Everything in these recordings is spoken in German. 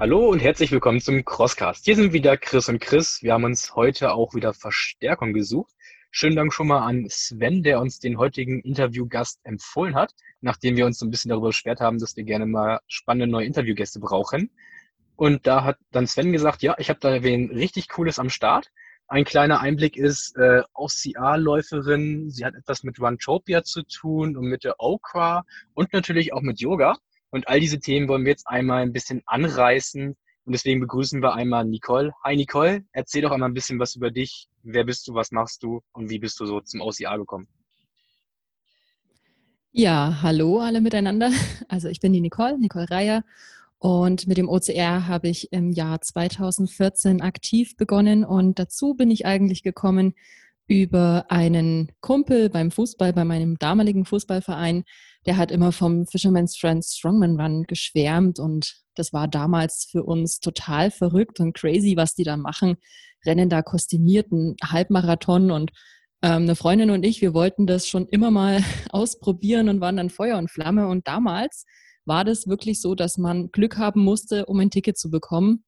Hallo und herzlich willkommen zum Crosscast. Hier sind wieder Chris und Chris. Wir haben uns heute auch wieder Verstärkung gesucht. Schönen Dank schon mal an Sven, der uns den heutigen Interviewgast empfohlen hat, nachdem wir uns so ein bisschen darüber beschwert haben, dass wir gerne mal spannende neue Interviewgäste brauchen. Und da hat dann Sven gesagt, ja, ich habe da wen richtig Cooles am Start. Ein kleiner Einblick ist äh, OCR-Läuferin. Sie hat etwas mit Runtopia zu tun und mit der Okra und natürlich auch mit Yoga. Und all diese Themen wollen wir jetzt einmal ein bisschen anreißen. Und deswegen begrüßen wir einmal Nicole. Hi Nicole, erzähl doch einmal ein bisschen was über dich. Wer bist du, was machst du und wie bist du so zum OCR gekommen? Ja, hallo alle miteinander. Also ich bin die Nicole, Nicole Reier und mit dem OCR habe ich im Jahr 2014 aktiv begonnen und dazu bin ich eigentlich gekommen über einen Kumpel beim Fußball, bei meinem damaligen Fußballverein. Der hat immer vom Fisherman's Friends Strongman Run geschwärmt und das war damals für uns total verrückt und crazy, was die da machen. Rennen da kostümierten Halbmarathon und ähm, eine Freundin und ich, wir wollten das schon immer mal ausprobieren und waren dann Feuer und Flamme und damals war das wirklich so, dass man Glück haben musste, um ein Ticket zu bekommen.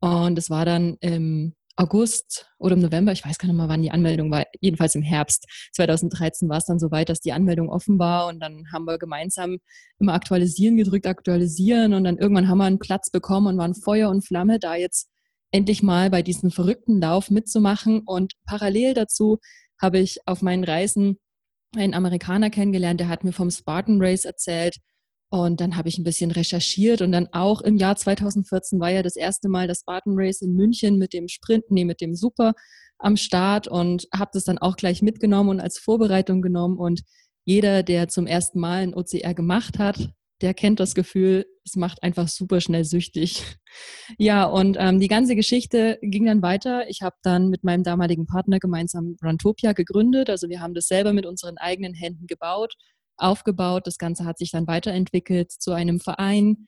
Und es war dann im August oder im November, ich weiß gar nicht mal, wann die Anmeldung war, jedenfalls im Herbst. 2013 war es dann soweit, dass die Anmeldung offen war und dann haben wir gemeinsam immer aktualisieren gedrückt, aktualisieren und dann irgendwann haben wir einen Platz bekommen und waren Feuer und Flamme, da jetzt endlich mal bei diesem verrückten Lauf mitzumachen. Und parallel dazu habe ich auf meinen Reisen einen Amerikaner kennengelernt, der hat mir vom Spartan Race erzählt, und dann habe ich ein bisschen recherchiert und dann auch im Jahr 2014 war ja das erste Mal das Spartan Race in München mit dem Sprint, nee, mit dem Super am Start und habe das dann auch gleich mitgenommen und als Vorbereitung genommen. Und jeder, der zum ersten Mal ein OCR gemacht hat, der kennt das Gefühl, es macht einfach super schnell süchtig. Ja, und ähm, die ganze Geschichte ging dann weiter. Ich habe dann mit meinem damaligen Partner gemeinsam Runtopia gegründet. Also wir haben das selber mit unseren eigenen Händen gebaut aufgebaut. Das Ganze hat sich dann weiterentwickelt zu einem Verein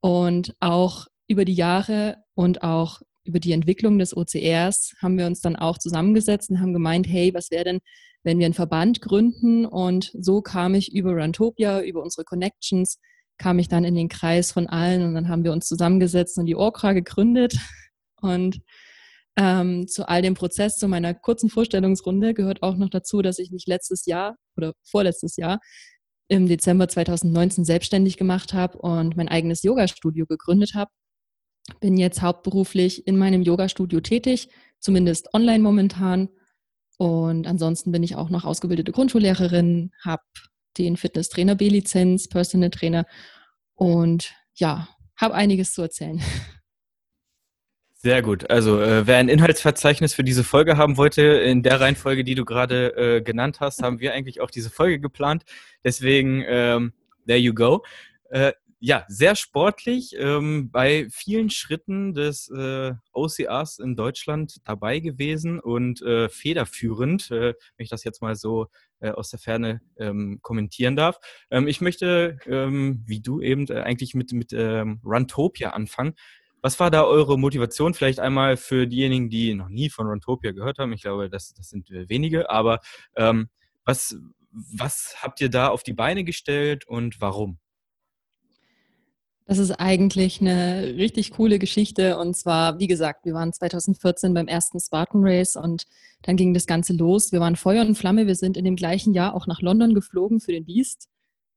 und auch über die Jahre und auch über die Entwicklung des OCRs haben wir uns dann auch zusammengesetzt und haben gemeint, hey, was wäre denn, wenn wir einen Verband gründen? Und so kam ich über Rantopia, über unsere Connections, kam ich dann in den Kreis von allen und dann haben wir uns zusammengesetzt und die Orkra gegründet. Und ähm, zu all dem Prozess, zu meiner kurzen Vorstellungsrunde gehört auch noch dazu, dass ich mich letztes Jahr oder vorletztes Jahr im Dezember 2019 selbstständig gemacht habe und mein eigenes Yoga-Studio gegründet habe. Bin jetzt hauptberuflich in meinem Yoga-Studio tätig, zumindest online momentan. Und ansonsten bin ich auch noch ausgebildete Grundschullehrerin, habe den Fitnesstrainer B-Lizenz, Personal Trainer und ja, habe einiges zu erzählen. Sehr gut. Also äh, wer ein Inhaltsverzeichnis für diese Folge haben wollte, in der Reihenfolge, die du gerade äh, genannt hast, haben wir eigentlich auch diese Folge geplant. Deswegen, ähm, there you go. Äh, ja, sehr sportlich, ähm, bei vielen Schritten des äh, OCRs in Deutschland dabei gewesen und äh, federführend, äh, wenn ich das jetzt mal so äh, aus der Ferne ähm, kommentieren darf. Ähm, ich möchte, ähm, wie du eben, äh, eigentlich mit, mit ähm, Runtopia anfangen. Was war da eure Motivation? Vielleicht einmal für diejenigen, die noch nie von Runtopia gehört haben. Ich glaube, das, das sind wenige. Aber ähm, was, was habt ihr da auf die Beine gestellt und warum? Das ist eigentlich eine richtig coole Geschichte. Und zwar, wie gesagt, wir waren 2014 beim ersten Spartan Race und dann ging das Ganze los. Wir waren Feuer und Flamme. Wir sind in dem gleichen Jahr auch nach London geflogen für den Beast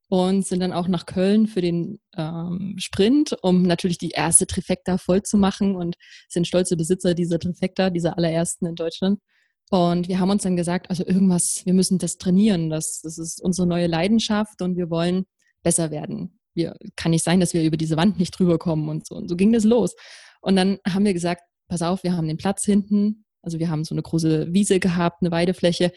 und sind dann auch nach Köln für den ähm, Sprint, um natürlich die erste Trifecta voll zu machen und sind stolze Besitzer dieser Trifecta, dieser allerersten in Deutschland. Und wir haben uns dann gesagt, also irgendwas, wir müssen das trainieren. Das, das ist unsere neue Leidenschaft und wir wollen besser werden. Wir, kann nicht sein, dass wir über diese Wand nicht drüber kommen und so. Und so ging das los. Und dann haben wir gesagt, pass auf, wir haben den Platz hinten. Also wir haben so eine große Wiese gehabt, eine Weidefläche,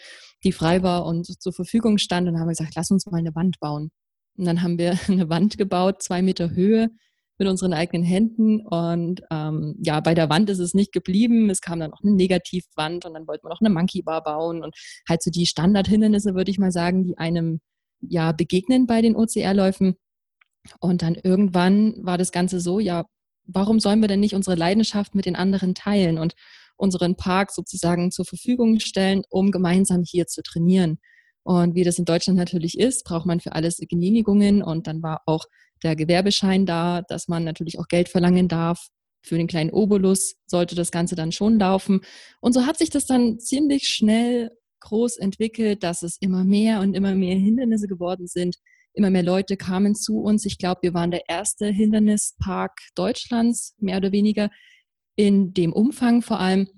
die frei war und zur Verfügung stand. Und dann haben wir gesagt, lass uns mal eine Wand bauen. Und dann haben wir eine Wand gebaut, zwei Meter Höhe mit unseren eigenen Händen. Und ähm, ja, bei der Wand ist es nicht geblieben. Es kam dann noch eine Negativwand und dann wollten wir noch eine Monkey Bar bauen und halt so die Standardhindernisse, würde ich mal sagen, die einem ja begegnen bei den OCR-Läufen. Und dann irgendwann war das Ganze so, ja, warum sollen wir denn nicht unsere Leidenschaft mit den anderen teilen und unseren Park sozusagen zur Verfügung stellen, um gemeinsam hier zu trainieren? Und wie das in Deutschland natürlich ist, braucht man für alles Genehmigungen und dann war auch der Gewerbeschein da, dass man natürlich auch Geld verlangen darf für den kleinen Obolus sollte das Ganze dann schon laufen. Und so hat sich das dann ziemlich schnell groß entwickelt, dass es immer mehr und immer mehr Hindernisse geworden sind. Immer mehr Leute kamen zu uns. Ich glaube, wir waren der erste Hindernispark Deutschlands, mehr oder weniger, in dem Umfang vor allem.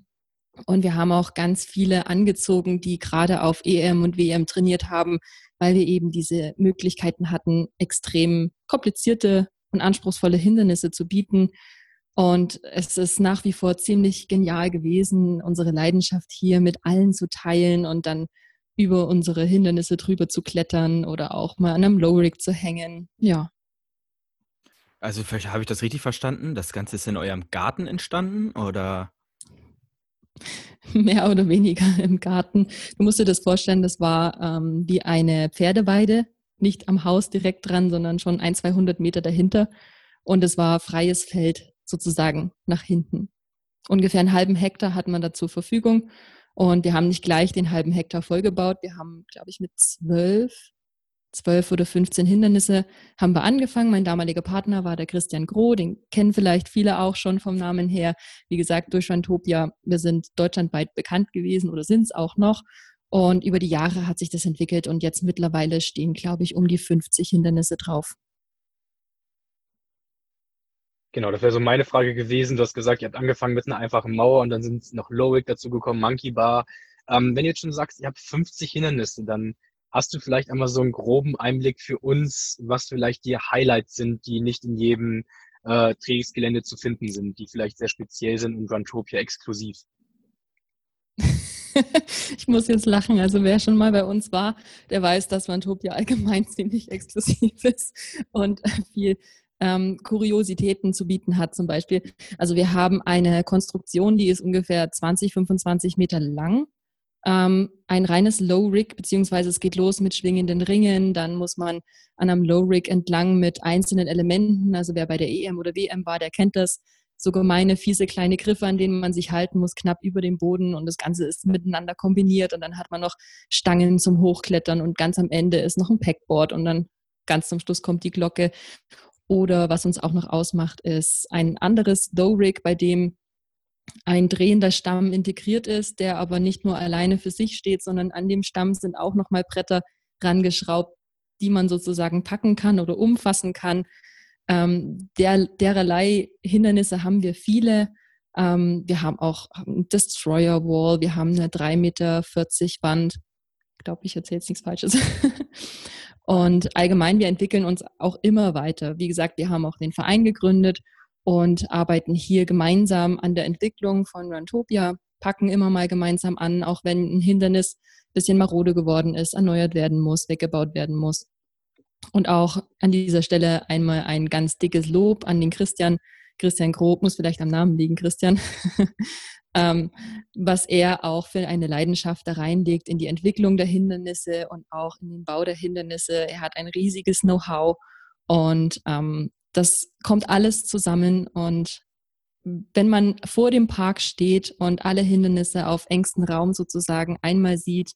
Und wir haben auch ganz viele angezogen, die gerade auf EM und WM trainiert haben, weil wir eben diese Möglichkeiten hatten, extrem komplizierte und anspruchsvolle Hindernisse zu bieten. Und es ist nach wie vor ziemlich genial gewesen, unsere Leidenschaft hier mit allen zu teilen und dann über unsere Hindernisse drüber zu klettern oder auch mal an einem Low-Rig zu hängen. Ja. Also habe ich das richtig verstanden? Das Ganze ist in eurem Garten entstanden oder? Mehr oder weniger im Garten. Du musst dir das vorstellen, das war ähm, wie eine Pferdeweide, nicht am Haus direkt dran, sondern schon ein, 200 Meter dahinter. Und es war freies Feld sozusagen nach hinten. Ungefähr einen halben Hektar hat man da zur Verfügung. Und wir haben nicht gleich den halben Hektar vollgebaut. Wir haben, glaube ich, mit zwölf zwölf oder 15 Hindernisse haben wir angefangen. Mein damaliger Partner war der Christian Groh, den kennen vielleicht viele auch schon vom Namen her. Wie gesagt, durch Rantopia, wir sind deutschlandweit bekannt gewesen oder sind es auch noch. Und über die Jahre hat sich das entwickelt und jetzt mittlerweile stehen, glaube ich, um die 50 Hindernisse drauf. Genau, das wäre so meine Frage gewesen. Du hast gesagt, ihr habt angefangen mit einer einfachen Mauer und dann sind noch Lowick dazu gekommen, Monkey Bar. Ähm, wenn ihr jetzt schon sagst, ihr habt 50 Hindernisse, dann Hast du vielleicht einmal so einen groben Einblick für uns, was vielleicht die Highlights sind, die nicht in jedem äh, Trainingsgelände zu finden sind, die vielleicht sehr speziell sind und Runtopia exklusiv? ich muss jetzt lachen. Also wer schon mal bei uns war, der weiß, dass Runtopia allgemein ziemlich exklusiv ist und viel ähm, Kuriositäten zu bieten hat zum Beispiel. Also wir haben eine Konstruktion, die ist ungefähr 20, 25 Meter lang ähm, ein reines Low-Rig, beziehungsweise es geht los mit schwingenden Ringen, dann muss man an einem Low-Rig entlang mit einzelnen Elementen, also wer bei der EM oder WM war, der kennt das, so gemeine, fiese kleine Griffe, an denen man sich halten muss, knapp über dem Boden und das Ganze ist miteinander kombiniert und dann hat man noch Stangen zum Hochklettern und ganz am Ende ist noch ein Packboard und dann ganz zum Schluss kommt die Glocke. Oder was uns auch noch ausmacht, ist ein anderes Low-Rig, bei dem ein drehender Stamm integriert ist, der aber nicht nur alleine für sich steht, sondern an dem Stamm sind auch nochmal Bretter rangeschraubt, die man sozusagen packen kann oder umfassen kann. Ähm, der, dererlei Hindernisse haben wir viele. Ähm, wir haben auch ein Destroyer Wall, wir haben eine 3,40 Meter Wand. Ich glaube, ich erzähle jetzt nichts Falsches. Und allgemein, wir entwickeln uns auch immer weiter. Wie gesagt, wir haben auch den Verein gegründet und arbeiten hier gemeinsam an der Entwicklung von Runtopia, packen immer mal gemeinsam an, auch wenn ein Hindernis ein bisschen marode geworden ist, erneuert werden muss, weggebaut werden muss. Und auch an dieser Stelle einmal ein ganz dickes Lob an den Christian. Christian Grob muss vielleicht am Namen liegen, Christian. ähm, was er auch für eine Leidenschaft da reinlegt in die Entwicklung der Hindernisse und auch in den Bau der Hindernisse. Er hat ein riesiges Know-how und ähm, das kommt alles zusammen und wenn man vor dem Park steht und alle Hindernisse auf engstem Raum sozusagen einmal sieht,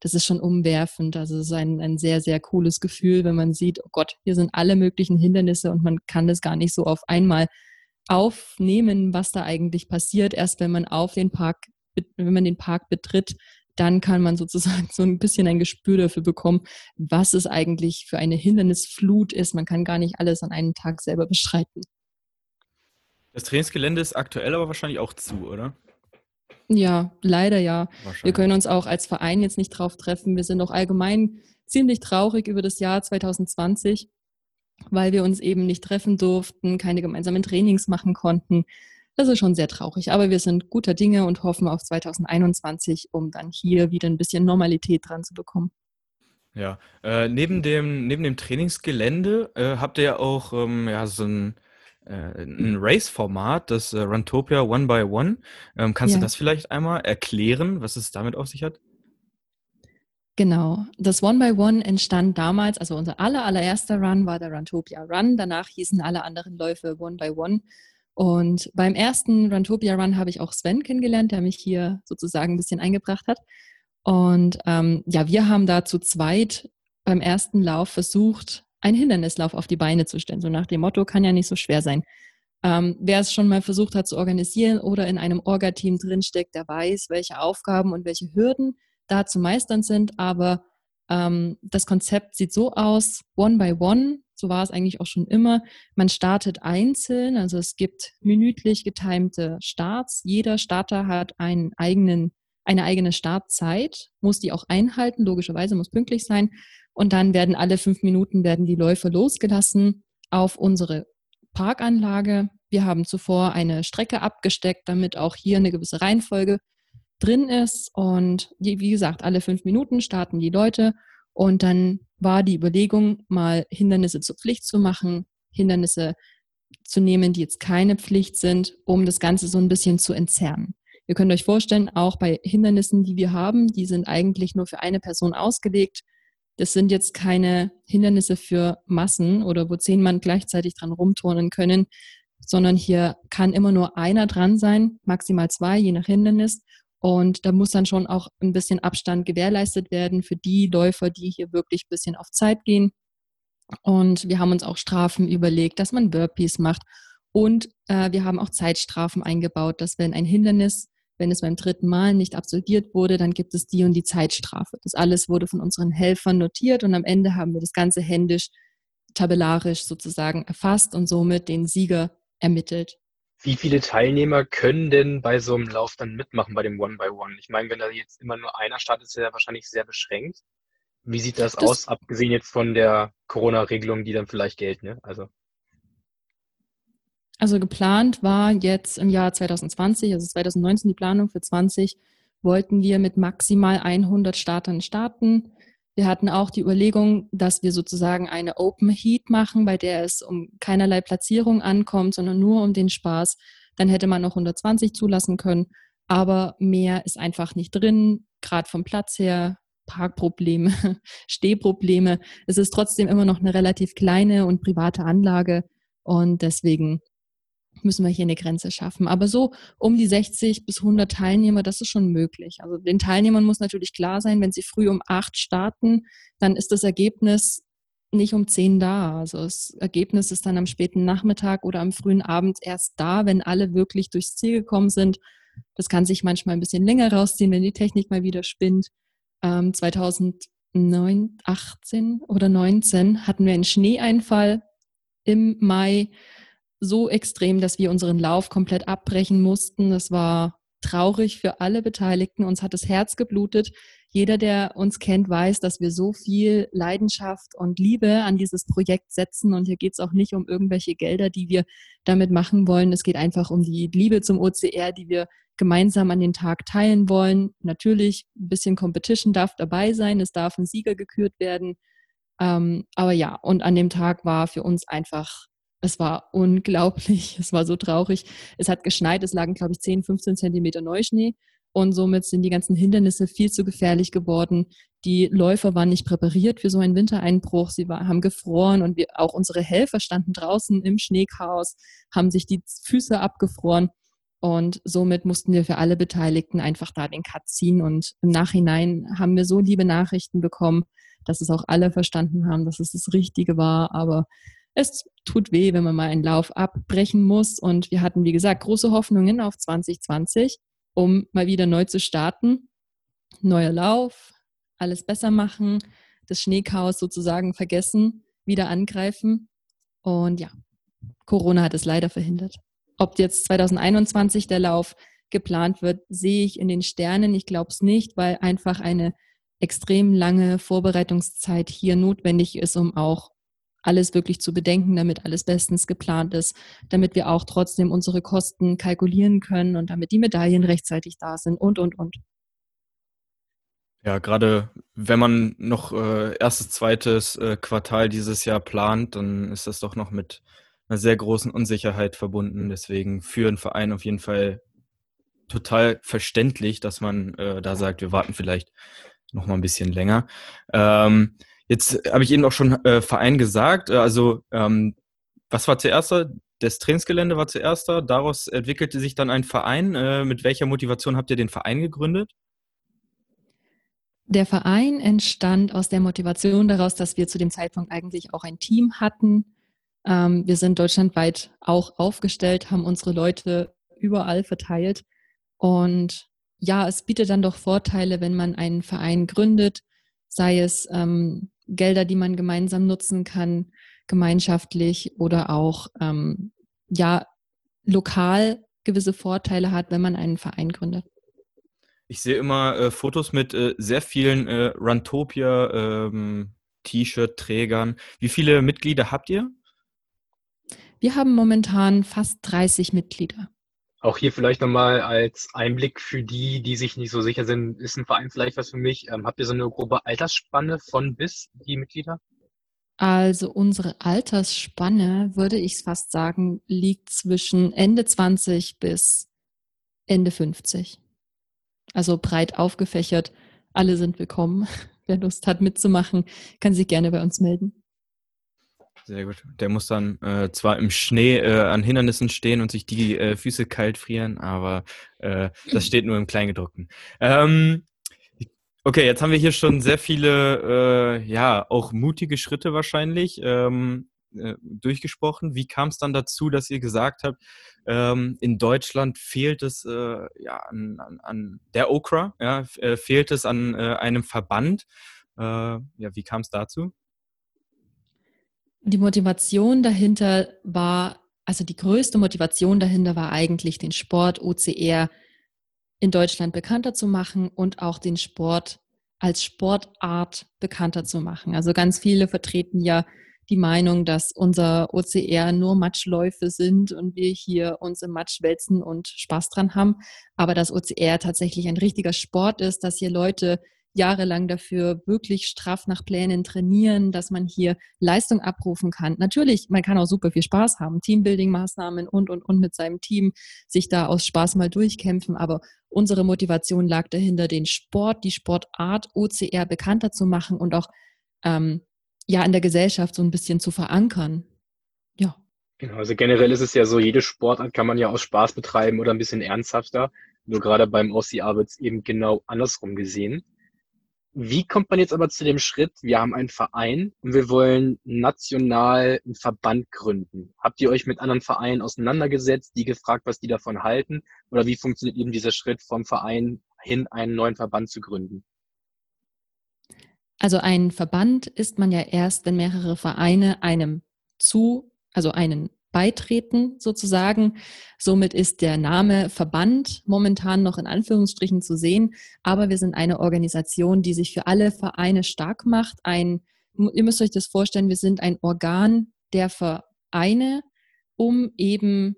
das ist schon umwerfend. Also es ist ein, ein sehr, sehr cooles Gefühl, wenn man sieht, oh Gott, hier sind alle möglichen Hindernisse und man kann das gar nicht so auf einmal aufnehmen, was da eigentlich passiert. Erst wenn man auf den Park, wenn man den Park betritt, dann kann man sozusagen so ein bisschen ein Gespür dafür bekommen, was es eigentlich für eine Hindernisflut ist. Man kann gar nicht alles an einem Tag selber beschreiten. Das Trainingsgelände ist aktuell aber wahrscheinlich auch zu, oder? Ja, leider ja. Wir können uns auch als Verein jetzt nicht drauf treffen. Wir sind auch allgemein ziemlich traurig über das Jahr 2020, weil wir uns eben nicht treffen durften, keine gemeinsamen Trainings machen konnten. Das ist schon sehr traurig, aber wir sind guter Dinge und hoffen auf 2021, um dann hier wieder ein bisschen Normalität dran zu bekommen. Ja, äh, neben, dem, neben dem Trainingsgelände äh, habt ihr ja auch ähm, ja, so ein, äh, ein Race-Format, das äh, Runtopia One by One. Ähm, kannst ja. du das vielleicht einmal erklären, was es damit auf sich hat? Genau. Das One by One entstand damals, also unser aller, allererster Run war der Runtopia Run. Danach hießen alle anderen Läufe One by One. Und beim ersten Runtopia Run habe ich auch Sven kennengelernt, der mich hier sozusagen ein bisschen eingebracht hat. Und ähm, ja, wir haben da zu zweit beim ersten Lauf versucht, einen Hindernislauf auf die Beine zu stellen. So nach dem Motto, kann ja nicht so schwer sein. Ähm, wer es schon mal versucht hat zu organisieren oder in einem Orga-Team drinsteckt, der weiß, welche Aufgaben und welche Hürden da zu meistern sind. Aber ähm, das Konzept sieht so aus, one by one, so war es eigentlich auch schon immer. Man startet einzeln, also es gibt minütlich getimte Starts. Jeder Starter hat einen eigenen, eine eigene Startzeit, muss die auch einhalten, logischerweise muss pünktlich sein. Und dann werden alle fünf Minuten werden die Läufer losgelassen auf unsere Parkanlage. Wir haben zuvor eine Strecke abgesteckt, damit auch hier eine gewisse Reihenfolge drin ist. Und wie gesagt, alle fünf Minuten starten die Leute. Und dann war die Überlegung, mal Hindernisse zur Pflicht zu machen, Hindernisse zu nehmen, die jetzt keine Pflicht sind, um das Ganze so ein bisschen zu entzerren. Ihr könnt euch vorstellen, auch bei Hindernissen, die wir haben, die sind eigentlich nur für eine Person ausgelegt. Das sind jetzt keine Hindernisse für Massen oder wo zehn Mann gleichzeitig dran rumturnen können, sondern hier kann immer nur einer dran sein, maximal zwei, je nach Hindernis. Und da muss dann schon auch ein bisschen Abstand gewährleistet werden für die Läufer, die hier wirklich ein bisschen auf Zeit gehen. Und wir haben uns auch Strafen überlegt, dass man Burpees macht. Und äh, wir haben auch Zeitstrafen eingebaut, dass wenn ein Hindernis wenn es beim dritten Mal nicht absolviert wurde, dann gibt es die und die Zeitstrafe. Das alles wurde von unseren Helfern notiert und am Ende haben wir das Ganze händisch, tabellarisch sozusagen erfasst und somit den Sieger ermittelt. Wie viele Teilnehmer können denn bei so einem Lauf dann mitmachen, bei dem One-by-One? Ich meine, wenn da jetzt immer nur einer startet, ist er ja wahrscheinlich sehr beschränkt. Wie sieht das, das aus, abgesehen jetzt von der Corona-Regelung, die dann vielleicht gelten? Ne? Also. Also geplant war jetzt im Jahr 2020, also 2019 die Planung für 20, wollten wir mit maximal 100 Startern starten. Wir hatten auch die Überlegung, dass wir sozusagen eine Open Heat machen, bei der es um keinerlei Platzierung ankommt, sondern nur um den Spaß. Dann hätte man noch 120 zulassen können, aber mehr ist einfach nicht drin, gerade vom Platz her. Parkprobleme, Stehprobleme. Es ist trotzdem immer noch eine relativ kleine und private Anlage und deswegen müssen wir hier eine Grenze schaffen. Aber so um die 60 bis 100 Teilnehmer, das ist schon möglich. Also den Teilnehmern muss natürlich klar sein, wenn sie früh um acht starten, dann ist das Ergebnis nicht um zehn da. Also das Ergebnis ist dann am späten Nachmittag oder am frühen Abend erst da, wenn alle wirklich durchs Ziel gekommen sind. Das kann sich manchmal ein bisschen länger rausziehen, wenn die Technik mal wieder spinnt. Ähm, 2009, 18 oder 19 hatten wir einen Schneeeinfall im Mai so extrem, dass wir unseren Lauf komplett abbrechen mussten. Es war traurig für alle Beteiligten. Uns hat das Herz geblutet. Jeder, der uns kennt, weiß, dass wir so viel Leidenschaft und Liebe an dieses Projekt setzen. Und hier geht es auch nicht um irgendwelche Gelder, die wir damit machen wollen. Es geht einfach um die Liebe zum OCR, die wir gemeinsam an den Tag teilen wollen. Natürlich, ein bisschen Competition darf dabei sein. Es darf ein Sieger gekürt werden. Ähm, aber ja, und an dem Tag war für uns einfach es war unglaublich, es war so traurig. Es hat geschneit, es lagen, glaube ich, 10, 15 Zentimeter Neuschnee und somit sind die ganzen Hindernisse viel zu gefährlich geworden. Die Läufer waren nicht präpariert für so einen Wintereinbruch. Sie war, haben gefroren und wir, auch unsere Helfer standen draußen im Schneechaos, haben sich die Füße abgefroren. Und somit mussten wir für alle Beteiligten einfach da den Cut ziehen. Und im Nachhinein haben wir so liebe Nachrichten bekommen, dass es auch alle verstanden haben, dass es das Richtige war. Aber es tut weh, wenn man mal einen Lauf abbrechen muss. Und wir hatten, wie gesagt, große Hoffnungen auf 2020, um mal wieder neu zu starten. Neuer Lauf, alles besser machen, das Schneechaos sozusagen vergessen, wieder angreifen. Und ja, Corona hat es leider verhindert. Ob jetzt 2021 der Lauf geplant wird, sehe ich in den Sternen. Ich glaube es nicht, weil einfach eine extrem lange Vorbereitungszeit hier notwendig ist, um auch alles wirklich zu bedenken, damit alles bestens geplant ist, damit wir auch trotzdem unsere Kosten kalkulieren können und damit die Medaillen rechtzeitig da sind und, und, und. Ja, gerade wenn man noch äh, erstes, zweites äh, Quartal dieses Jahr plant, dann ist das doch noch mit einer sehr großen Unsicherheit verbunden. Deswegen für einen Verein auf jeden Fall total verständlich, dass man äh, da sagt, wir warten vielleicht noch mal ein bisschen länger. Ähm, Jetzt habe ich eben auch schon äh, Verein gesagt. Äh, also, ähm, was war zuerst? Das Trainingsgelände war zuerst da. Daraus entwickelte sich dann ein Verein. Äh, mit welcher Motivation habt ihr den Verein gegründet? Der Verein entstand aus der Motivation daraus, dass wir zu dem Zeitpunkt eigentlich auch ein Team hatten. Ähm, wir sind deutschlandweit auch aufgestellt, haben unsere Leute überall verteilt. Und ja, es bietet dann doch Vorteile, wenn man einen Verein gründet, sei es ähm, Gelder, die man gemeinsam nutzen kann, gemeinschaftlich oder auch ähm, ja lokal gewisse Vorteile hat, wenn man einen Verein gründet. Ich sehe immer äh, Fotos mit äh, sehr vielen äh, Runtopia ähm, T-Shirt-Trägern. Wie viele Mitglieder habt ihr? Wir haben momentan fast 30 Mitglieder. Auch hier vielleicht nochmal als Einblick für die, die sich nicht so sicher sind, ist ein Verein vielleicht was für mich? Ähm, habt ihr so eine grobe Altersspanne von bis die Mitglieder? Also unsere Altersspanne, würde ich fast sagen, liegt zwischen Ende 20 bis Ende 50. Also breit aufgefächert. Alle sind willkommen. Wer Lust hat mitzumachen, kann sich gerne bei uns melden. Sehr gut. Der muss dann äh, zwar im Schnee äh, an Hindernissen stehen und sich die äh, Füße kalt frieren, aber äh, das steht nur im Kleingedruckten. Ähm, okay, jetzt haben wir hier schon sehr viele, äh, ja, auch mutige Schritte wahrscheinlich ähm, äh, durchgesprochen. Wie kam es dann dazu, dass ihr gesagt habt, ähm, in Deutschland fehlt es ja, an, an, an, der Okra, ja, fehlt es an einem Verband? ja, wie kam es dazu? Die Motivation dahinter war, also die größte Motivation dahinter war eigentlich, den Sport OCR in Deutschland bekannter zu machen und auch den Sport als Sportart bekannter zu machen. Also ganz viele vertreten ja die Meinung, dass unser OCR nur Matschläufe sind und wir hier uns im Matsch wälzen und Spaß dran haben. Aber dass OCR tatsächlich ein richtiger Sport ist, dass hier Leute jahrelang dafür wirklich straff nach Plänen trainieren, dass man hier Leistung abrufen kann. Natürlich, man kann auch super viel Spaß haben, Teambuilding-Maßnahmen und, und, und mit seinem Team sich da aus Spaß mal durchkämpfen. Aber unsere Motivation lag dahinter, den Sport, die Sportart OCR bekannter zu machen und auch ähm, ja in der Gesellschaft so ein bisschen zu verankern. Ja. Genau, also generell ist es ja so, jede Sportart kann man ja aus Spaß betreiben oder ein bisschen ernsthafter. Nur gerade beim OCR wird es eben genau andersrum gesehen. Wie kommt man jetzt aber zu dem Schritt, wir haben einen Verein und wir wollen national einen Verband gründen? Habt ihr euch mit anderen Vereinen auseinandergesetzt, die gefragt, was die davon halten? Oder wie funktioniert eben dieser Schritt vom Verein hin, einen neuen Verband zu gründen? Also ein Verband ist man ja erst, wenn mehrere Vereine einem zu, also einen beitreten sozusagen. Somit ist der Name Verband momentan noch in Anführungsstrichen zu sehen, aber wir sind eine Organisation, die sich für alle Vereine stark macht. Ein, ihr müsst euch das vorstellen, wir sind ein Organ der Vereine, um eben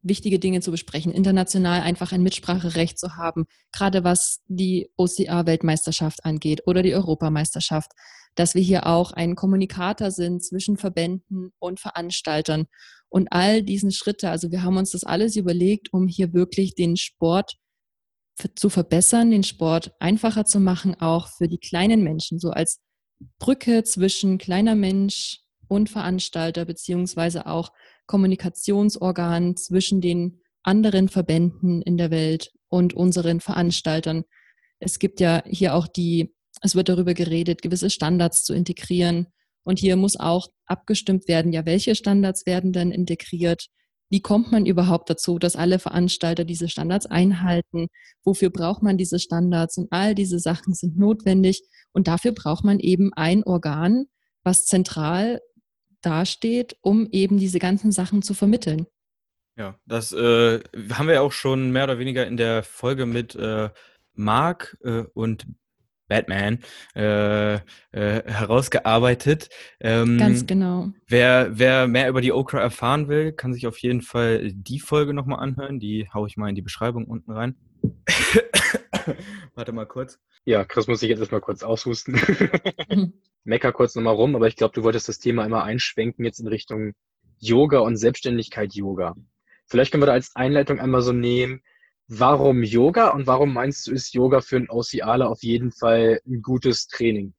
wichtige Dinge zu besprechen, international einfach ein Mitspracherecht zu haben, gerade was die OCA-Weltmeisterschaft angeht oder die Europameisterschaft, dass wir hier auch ein Kommunikator sind zwischen Verbänden und Veranstaltern und all diesen Schritte. Also wir haben uns das alles überlegt, um hier wirklich den Sport zu verbessern, den Sport einfacher zu machen, auch für die kleinen Menschen, so als Brücke zwischen kleiner Mensch und Veranstalter, beziehungsweise auch Kommunikationsorgan zwischen den anderen Verbänden in der Welt und unseren Veranstaltern. Es gibt ja hier auch die, es wird darüber geredet, gewisse Standards zu integrieren, und hier muss auch abgestimmt werden, ja, welche Standards werden denn integriert? Wie kommt man überhaupt dazu, dass alle Veranstalter diese Standards einhalten? Wofür braucht man diese Standards? Und all diese Sachen sind notwendig. Und dafür braucht man eben ein Organ, was zentral dasteht, um eben diese ganzen Sachen zu vermitteln. Ja, das äh, haben wir auch schon mehr oder weniger in der Folge mit äh, Marc äh, und Batman äh, äh, herausgearbeitet. Ähm, Ganz genau. Wer, wer mehr über die Okra erfahren will, kann sich auf jeden Fall die Folge nochmal anhören. Die haue ich mal in die Beschreibung unten rein. Warte mal kurz. Ja, Chris muss sich jetzt erstmal kurz aushusten. Mecker kurz nochmal rum, aber ich glaube, du wolltest das Thema immer einschwenken jetzt in Richtung Yoga und Selbstständigkeit Yoga. Vielleicht können wir da als Einleitung einmal so nehmen, Warum Yoga und warum meinst du, ist Yoga für einen OCAler auf jeden Fall ein gutes Training?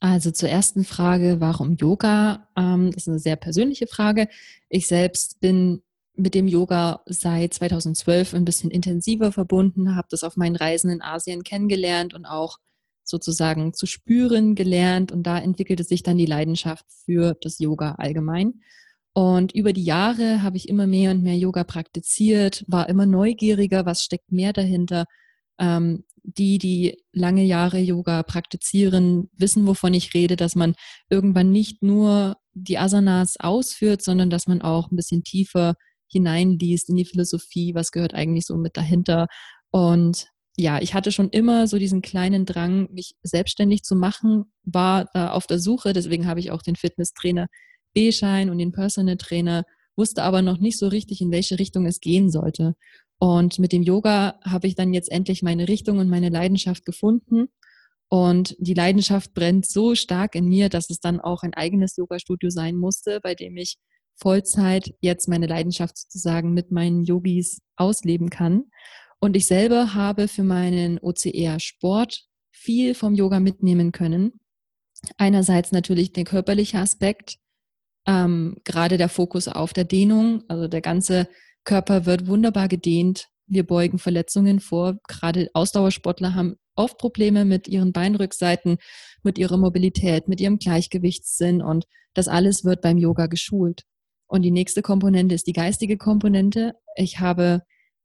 Also zur ersten Frage, warum Yoga? Ähm, das ist eine sehr persönliche Frage. Ich selbst bin mit dem Yoga seit 2012 ein bisschen intensiver verbunden, habe das auf meinen Reisen in Asien kennengelernt und auch sozusagen zu spüren gelernt und da entwickelte sich dann die Leidenschaft für das Yoga allgemein. Und über die Jahre habe ich immer mehr und mehr Yoga praktiziert, war immer neugieriger, was steckt mehr dahinter. Ähm, die, die lange Jahre Yoga praktizieren, wissen, wovon ich rede, dass man irgendwann nicht nur die Asanas ausführt, sondern dass man auch ein bisschen tiefer hineinliest in die Philosophie, was gehört eigentlich so mit dahinter. Und ja, ich hatte schon immer so diesen kleinen Drang, mich selbstständig zu machen, war da auf der Suche, deswegen habe ich auch den Fitnesstrainer B-Schein und den Personal Trainer, wusste aber noch nicht so richtig, in welche Richtung es gehen sollte. Und mit dem Yoga habe ich dann jetzt endlich meine Richtung und meine Leidenschaft gefunden. Und die Leidenschaft brennt so stark in mir, dass es dann auch ein eigenes Yoga-Studio sein musste, bei dem ich Vollzeit jetzt meine Leidenschaft sozusagen mit meinen Yogis ausleben kann. Und ich selber habe für meinen OCR-Sport viel vom Yoga mitnehmen können. Einerseits natürlich der körperliche Aspekt, ähm, gerade der Fokus auf der Dehnung, also der ganze Körper wird wunderbar gedehnt. Wir beugen Verletzungen vor. Gerade Ausdauersportler haben oft Probleme mit ihren Beinrückseiten, mit ihrer Mobilität, mit ihrem Gleichgewichtssinn und das alles wird beim Yoga geschult. Und die nächste Komponente ist die geistige Komponente. Ich habe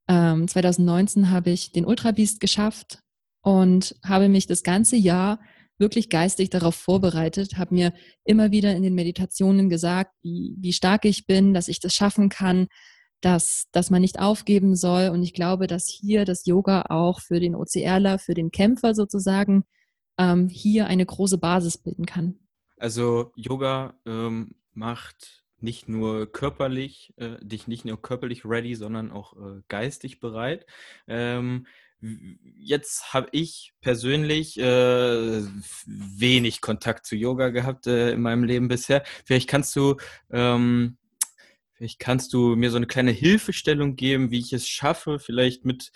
ähm, 2019 habe ich den Ultra Beast geschafft und habe mich das ganze Jahr wirklich geistig darauf vorbereitet, habe mir immer wieder in den Meditationen gesagt, wie, wie stark ich bin, dass ich das schaffen kann, dass, dass man nicht aufgeben soll. Und ich glaube, dass hier das Yoga auch für den OCRler, für den Kämpfer sozusagen, ähm, hier eine große Basis bilden kann. Also Yoga ähm, macht nicht nur körperlich, äh, dich nicht nur körperlich ready, sondern auch äh, geistig bereit. Ähm, Jetzt habe ich persönlich äh, wenig Kontakt zu Yoga gehabt äh, in meinem Leben bisher. Vielleicht kannst du, ähm, vielleicht kannst du mir so eine kleine Hilfestellung geben, wie ich es schaffe, vielleicht mit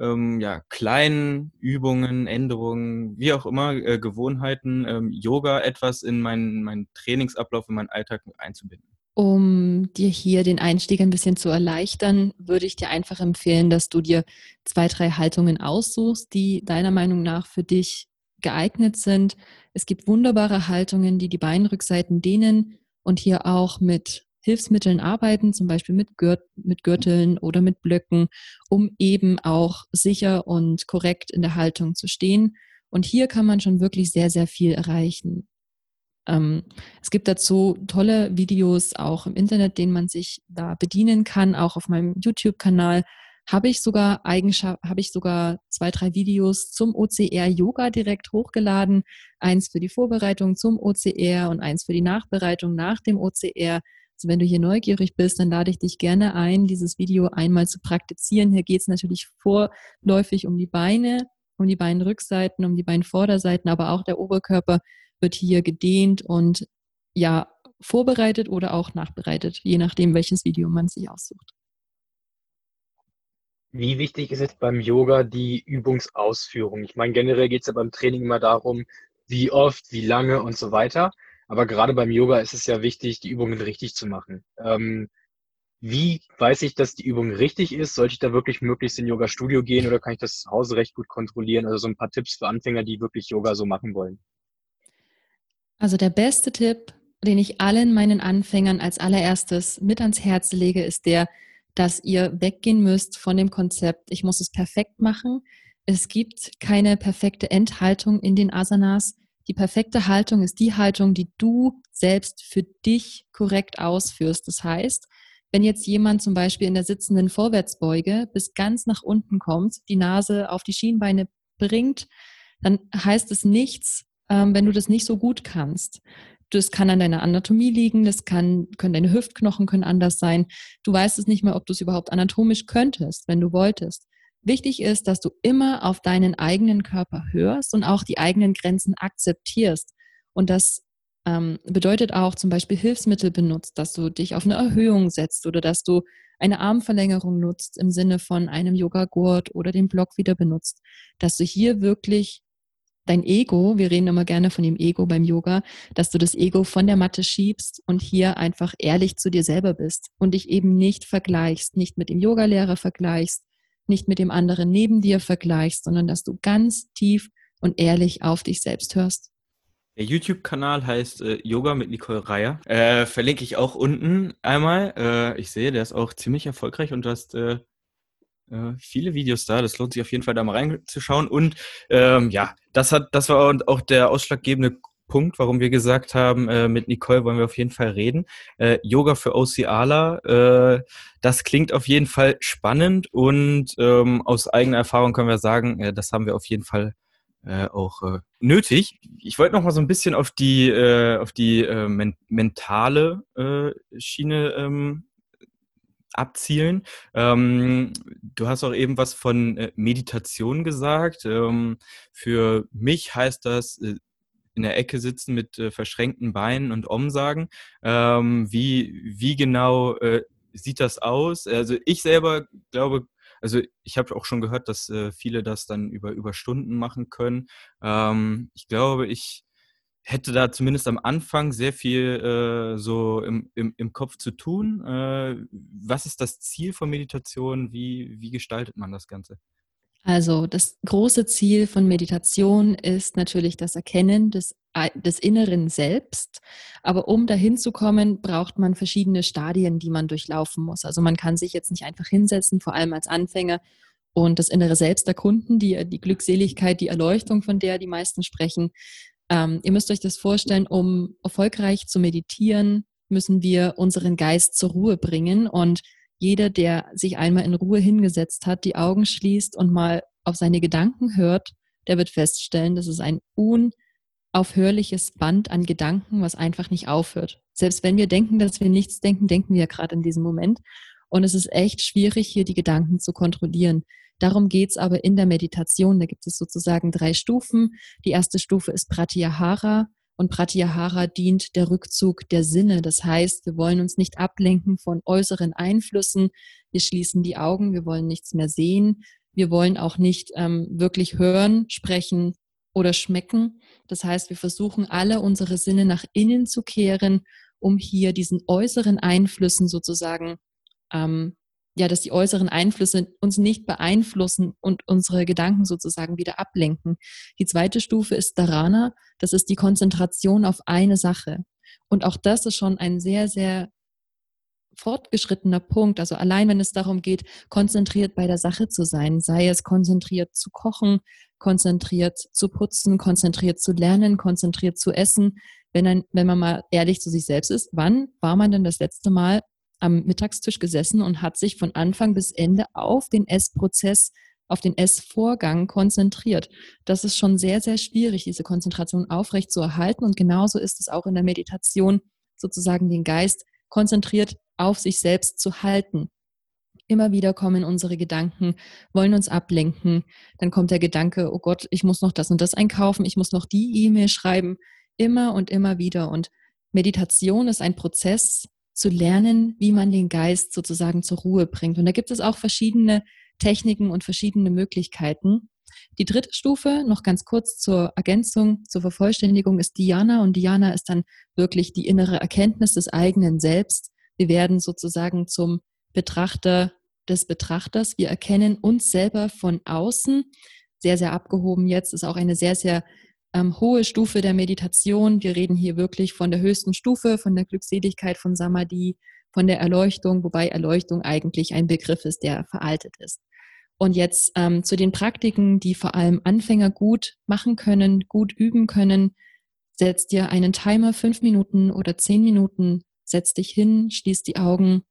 ähm, ja, kleinen Übungen, Änderungen, wie auch immer, äh, Gewohnheiten, ähm, Yoga etwas in meinen, meinen Trainingsablauf, in meinen Alltag einzubinden. Um dir hier den Einstieg ein bisschen zu erleichtern, würde ich dir einfach empfehlen, dass du dir zwei, drei Haltungen aussuchst, die deiner Meinung nach für dich geeignet sind. Es gibt wunderbare Haltungen, die die Beinrückseiten dehnen und hier auch mit Hilfsmitteln arbeiten, zum Beispiel mit, Gürt mit Gürteln oder mit Blöcken, um eben auch sicher und korrekt in der Haltung zu stehen. Und hier kann man schon wirklich sehr, sehr viel erreichen. Ähm, es gibt dazu tolle Videos auch im Internet, denen man sich da bedienen kann. Auch auf meinem YouTube-Kanal habe ich sogar Eigenschaft, habe ich sogar zwei, drei Videos zum OCR Yoga direkt hochgeladen. Eins für die Vorbereitung zum OCR und eins für die Nachbereitung nach dem OCR. Also wenn du hier neugierig bist, dann lade ich dich gerne ein, dieses Video einmal zu praktizieren. Hier geht es natürlich vorläufig um die Beine, um die Beinrückseiten, um die Beinvorderseiten, aber auch der Oberkörper wird hier gedehnt und ja, vorbereitet oder auch nachbereitet, je nachdem, welches Video man sich aussucht. Wie wichtig ist es beim Yoga die Übungsausführung? Ich meine, generell geht es ja beim Training immer darum, wie oft, wie lange und so weiter. Aber gerade beim Yoga ist es ja wichtig, die Übungen richtig zu machen. Ähm, wie weiß ich, dass die Übung richtig ist? Sollte ich da wirklich möglichst in Yoga-Studio gehen oder kann ich das zu Hause recht gut kontrollieren? Also so ein paar Tipps für Anfänger, die wirklich Yoga so machen wollen. Also der beste Tipp, den ich allen meinen Anfängern als allererstes mit ans Herz lege, ist der, dass ihr weggehen müsst von dem Konzept, ich muss es perfekt machen. Es gibt keine perfekte Endhaltung in den Asanas. Die perfekte Haltung ist die Haltung, die du selbst für dich korrekt ausführst. Das heißt, wenn jetzt jemand zum Beispiel in der sitzenden Vorwärtsbeuge bis ganz nach unten kommt, die Nase auf die Schienbeine bringt, dann heißt es nichts, ähm, wenn du das nicht so gut kannst. Das kann an deiner Anatomie liegen, das kann, können deine Hüftknochen können anders sein. Du weißt es nicht mehr, ob du es überhaupt anatomisch könntest, wenn du wolltest. Wichtig ist, dass du immer auf deinen eigenen Körper hörst und auch die eigenen Grenzen akzeptierst. Und das ähm, bedeutet auch zum Beispiel Hilfsmittel benutzt, dass du dich auf eine Erhöhung setzt oder dass du eine Armverlängerung nutzt im Sinne von einem Yoga-Gurt oder den Block wieder benutzt. Dass du hier wirklich dein Ego, wir reden immer gerne von dem Ego beim Yoga, dass du das Ego von der Matte schiebst und hier einfach ehrlich zu dir selber bist und dich eben nicht vergleichst, nicht mit dem Yogalehrer vergleichst, nicht mit dem anderen neben dir vergleichst, sondern dass du ganz tief und ehrlich auf dich selbst hörst. Der YouTube-Kanal heißt äh, Yoga mit Nicole Reier. Äh, verlinke ich auch unten einmal. Äh, ich sehe, der ist auch ziemlich erfolgreich und du hast äh, viele Videos da. Das lohnt sich auf jeden Fall da mal reinzuschauen. Und ähm, ja, das hat, das war auch der ausschlaggebende Punkt, warum wir gesagt haben, äh, mit Nicole wollen wir auf jeden Fall reden. Äh, Yoga für Oceala, äh, das klingt auf jeden Fall spannend und ähm, aus eigener Erfahrung können wir sagen, äh, das haben wir auf jeden Fall äh, auch äh, nötig. Ich wollte noch mal so ein bisschen auf die, äh, auf die äh, men mentale äh, Schiene ähm, abzielen. Ähm, du hast auch eben was von äh, Meditation gesagt. Ähm, für mich heißt das äh, in der Ecke sitzen mit äh, verschränkten Beinen und Om sagen. Ähm, wie, wie genau sieht das aus? Also ich selber glaube, also ich habe auch schon gehört, dass viele das dann über, über Stunden machen können. Ähm, ich glaube, ich hätte da zumindest am Anfang sehr viel äh, so im, im, im Kopf zu tun. Äh, was ist das Ziel von Meditation? Wie, wie gestaltet man das Ganze? Also das große Ziel von Meditation ist natürlich das Erkennen des, des inneren Selbst. Aber um dahin zu kommen, braucht man verschiedene Stadien, die man durchlaufen muss. Also man kann sich jetzt nicht einfach hinsetzen, vor allem als Anfänger, und das innere Selbst erkunden, die, die Glückseligkeit, die Erleuchtung, von der die meisten sprechen. Ähm, ihr müsst euch das vorstellen, um erfolgreich zu meditieren, müssen wir unseren Geist zur Ruhe bringen und jeder, der sich einmal in Ruhe hingesetzt hat, die Augen schließt und mal auf seine Gedanken hört, der wird feststellen, das ist ein unaufhörliches Band an Gedanken, was einfach nicht aufhört. Selbst wenn wir denken, dass wir nichts denken, denken wir gerade in diesem Moment. Und es ist echt schwierig, hier die Gedanken zu kontrollieren. Darum geht's aber in der Meditation. Da gibt es sozusagen drei Stufen. Die erste Stufe ist Pratyahara. Und Pratyahara dient der Rückzug der Sinne. Das heißt, wir wollen uns nicht ablenken von äußeren Einflüssen. Wir schließen die Augen, wir wollen nichts mehr sehen. Wir wollen auch nicht ähm, wirklich hören, sprechen oder schmecken. Das heißt, wir versuchen alle unsere Sinne nach innen zu kehren, um hier diesen äußeren Einflüssen sozusagen ähm, ja, dass die äußeren Einflüsse uns nicht beeinflussen und unsere Gedanken sozusagen wieder ablenken. Die zweite Stufe ist Dharana, das ist die Konzentration auf eine Sache. Und auch das ist schon ein sehr, sehr fortgeschrittener Punkt. Also allein wenn es darum geht, konzentriert bei der Sache zu sein, sei es konzentriert zu kochen, konzentriert zu putzen, konzentriert zu lernen, konzentriert zu essen. Wenn, ein, wenn man mal ehrlich zu sich selbst ist, wann war man denn das letzte Mal am Mittagstisch gesessen und hat sich von Anfang bis Ende auf den Essprozess, auf den Essvorgang konzentriert. Das ist schon sehr, sehr schwierig, diese Konzentration aufrecht zu erhalten. Und genauso ist es auch in der Meditation, sozusagen den Geist konzentriert auf sich selbst zu halten. Immer wieder kommen unsere Gedanken, wollen uns ablenken. Dann kommt der Gedanke, oh Gott, ich muss noch das und das einkaufen, ich muss noch die E-Mail schreiben. Immer und immer wieder. Und Meditation ist ein Prozess, zu lernen, wie man den Geist sozusagen zur Ruhe bringt. Und da gibt es auch verschiedene Techniken und verschiedene Möglichkeiten. Die dritte Stufe, noch ganz kurz zur Ergänzung, zur Vervollständigung, ist Diana. Und Diana ist dann wirklich die innere Erkenntnis des eigenen Selbst. Wir werden sozusagen zum Betrachter des Betrachters. Wir erkennen uns selber von außen. Sehr, sehr abgehoben jetzt, ist auch eine sehr, sehr ähm, hohe Stufe der Meditation. Wir reden hier wirklich von der höchsten Stufe, von der Glückseligkeit, von Samadhi, von der Erleuchtung, wobei Erleuchtung eigentlich ein Begriff ist, der veraltet ist. Und jetzt ähm, zu den Praktiken, die vor allem Anfänger gut machen können, gut üben können. Setz dir einen Timer, fünf Minuten oder zehn Minuten, setz dich hin, schließ die Augen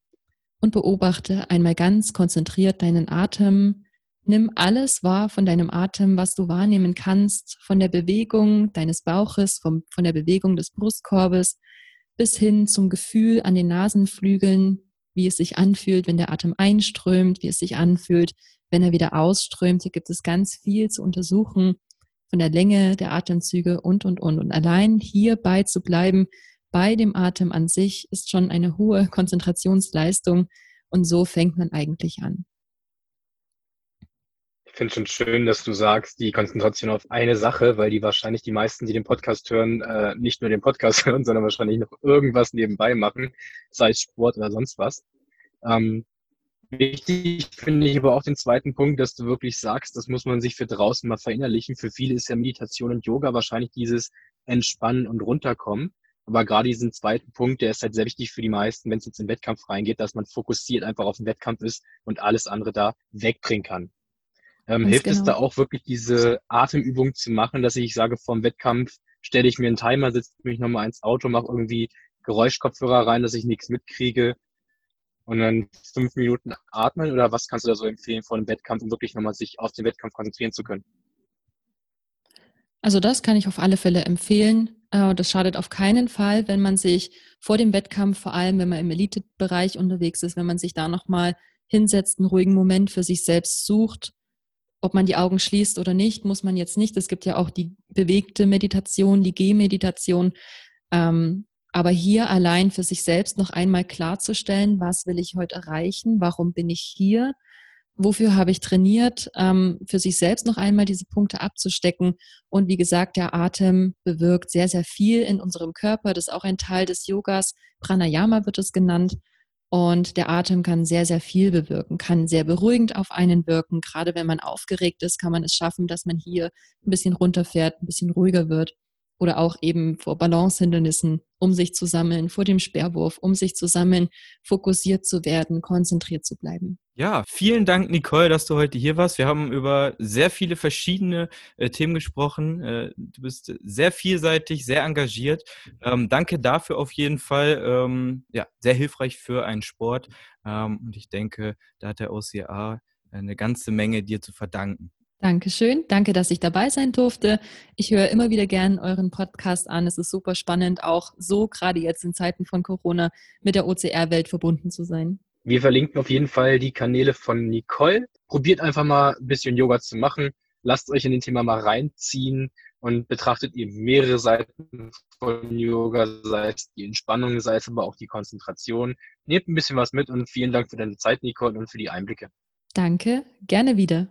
und beobachte einmal ganz konzentriert deinen Atem, Nimm alles wahr von deinem Atem, was du wahrnehmen kannst, von der Bewegung deines Bauches, vom, von der Bewegung des Brustkorbes bis hin zum Gefühl an den Nasenflügeln, wie es sich anfühlt, wenn der Atem einströmt, wie es sich anfühlt, wenn er wieder ausströmt. Hier gibt es ganz viel zu untersuchen von der Länge der Atemzüge und, und, und. Und allein hierbei zu bleiben, bei dem Atem an sich, ist schon eine hohe Konzentrationsleistung. Und so fängt man eigentlich an finde schon schön, dass du sagst, die Konzentration auf eine Sache, weil die wahrscheinlich die meisten, die den Podcast hören, äh, nicht nur den Podcast hören, sondern wahrscheinlich noch irgendwas nebenbei machen, sei es Sport oder sonst was. Ähm, Wichtig finde ich aber auch den zweiten Punkt, dass du wirklich sagst, das muss man sich für draußen mal verinnerlichen. Für viele ist ja Meditation und Yoga wahrscheinlich dieses Entspannen und Runterkommen. Aber gerade diesen zweiten Punkt, der ist halt sehr wichtig für die meisten, wenn es jetzt in den Wettkampf reingeht, dass man fokussiert einfach auf den Wettkampf ist und alles andere da wegbringen kann. Ähm, hilft genau. es da auch wirklich diese Atemübung zu machen, dass ich sage, vom Wettkampf stelle ich mir einen Timer, setze mich nochmal ins Auto, mache irgendwie Geräuschkopfhörer rein, dass ich nichts mitkriege und dann fünf Minuten atmen oder was kannst du da so empfehlen vor einem Wettkampf, um wirklich nochmal sich auf den Wettkampf konzentrieren zu können? Also das kann ich auf alle Fälle empfehlen. Äh, das schadet auf keinen Fall, wenn man sich vor dem Wettkampf, vor allem wenn man im Elite-Bereich unterwegs ist, wenn man sich da nochmal hinsetzt, einen ruhigen Moment für sich selbst sucht. Ob man die Augen schließt oder nicht, muss man jetzt nicht. Es gibt ja auch die bewegte Meditation, die Gehmeditation. Ähm, aber hier allein für sich selbst noch einmal klarzustellen, was will ich heute erreichen, warum bin ich hier, wofür habe ich trainiert, ähm, für sich selbst noch einmal diese Punkte abzustecken. Und wie gesagt, der Atem bewirkt sehr, sehr viel in unserem Körper. Das ist auch ein Teil des Yogas. Pranayama wird es genannt. Und der Atem kann sehr, sehr viel bewirken, kann sehr beruhigend auf einen wirken. Gerade wenn man aufgeregt ist, kann man es schaffen, dass man hier ein bisschen runterfährt, ein bisschen ruhiger wird oder auch eben vor Balancehindernissen, um sich zu sammeln, vor dem Sperrwurf, um sich zu sammeln, fokussiert zu werden, konzentriert zu bleiben. Ja, vielen Dank, Nicole, dass du heute hier warst. Wir haben über sehr viele verschiedene äh, Themen gesprochen. Äh, du bist sehr vielseitig, sehr engagiert. Ähm, danke dafür auf jeden Fall. Ähm, ja, sehr hilfreich für einen Sport. Ähm, und ich denke, da hat der OCA eine ganze Menge dir zu verdanken. Dankeschön. Danke, dass ich dabei sein durfte. Ich höre immer wieder gern euren Podcast an. Es ist super spannend, auch so gerade jetzt in Zeiten von Corona mit der OCR-Welt verbunden zu sein. Wir verlinken auf jeden Fall die Kanäle von Nicole. Probiert einfach mal ein bisschen Yoga zu machen. Lasst euch in den Thema mal reinziehen und betrachtet ihr mehrere Seiten von Yoga, sei es die Entspannung, sei es aber auch die Konzentration. Nehmt ein bisschen was mit und vielen Dank für deine Zeit, Nicole, und für die Einblicke. Danke, gerne wieder.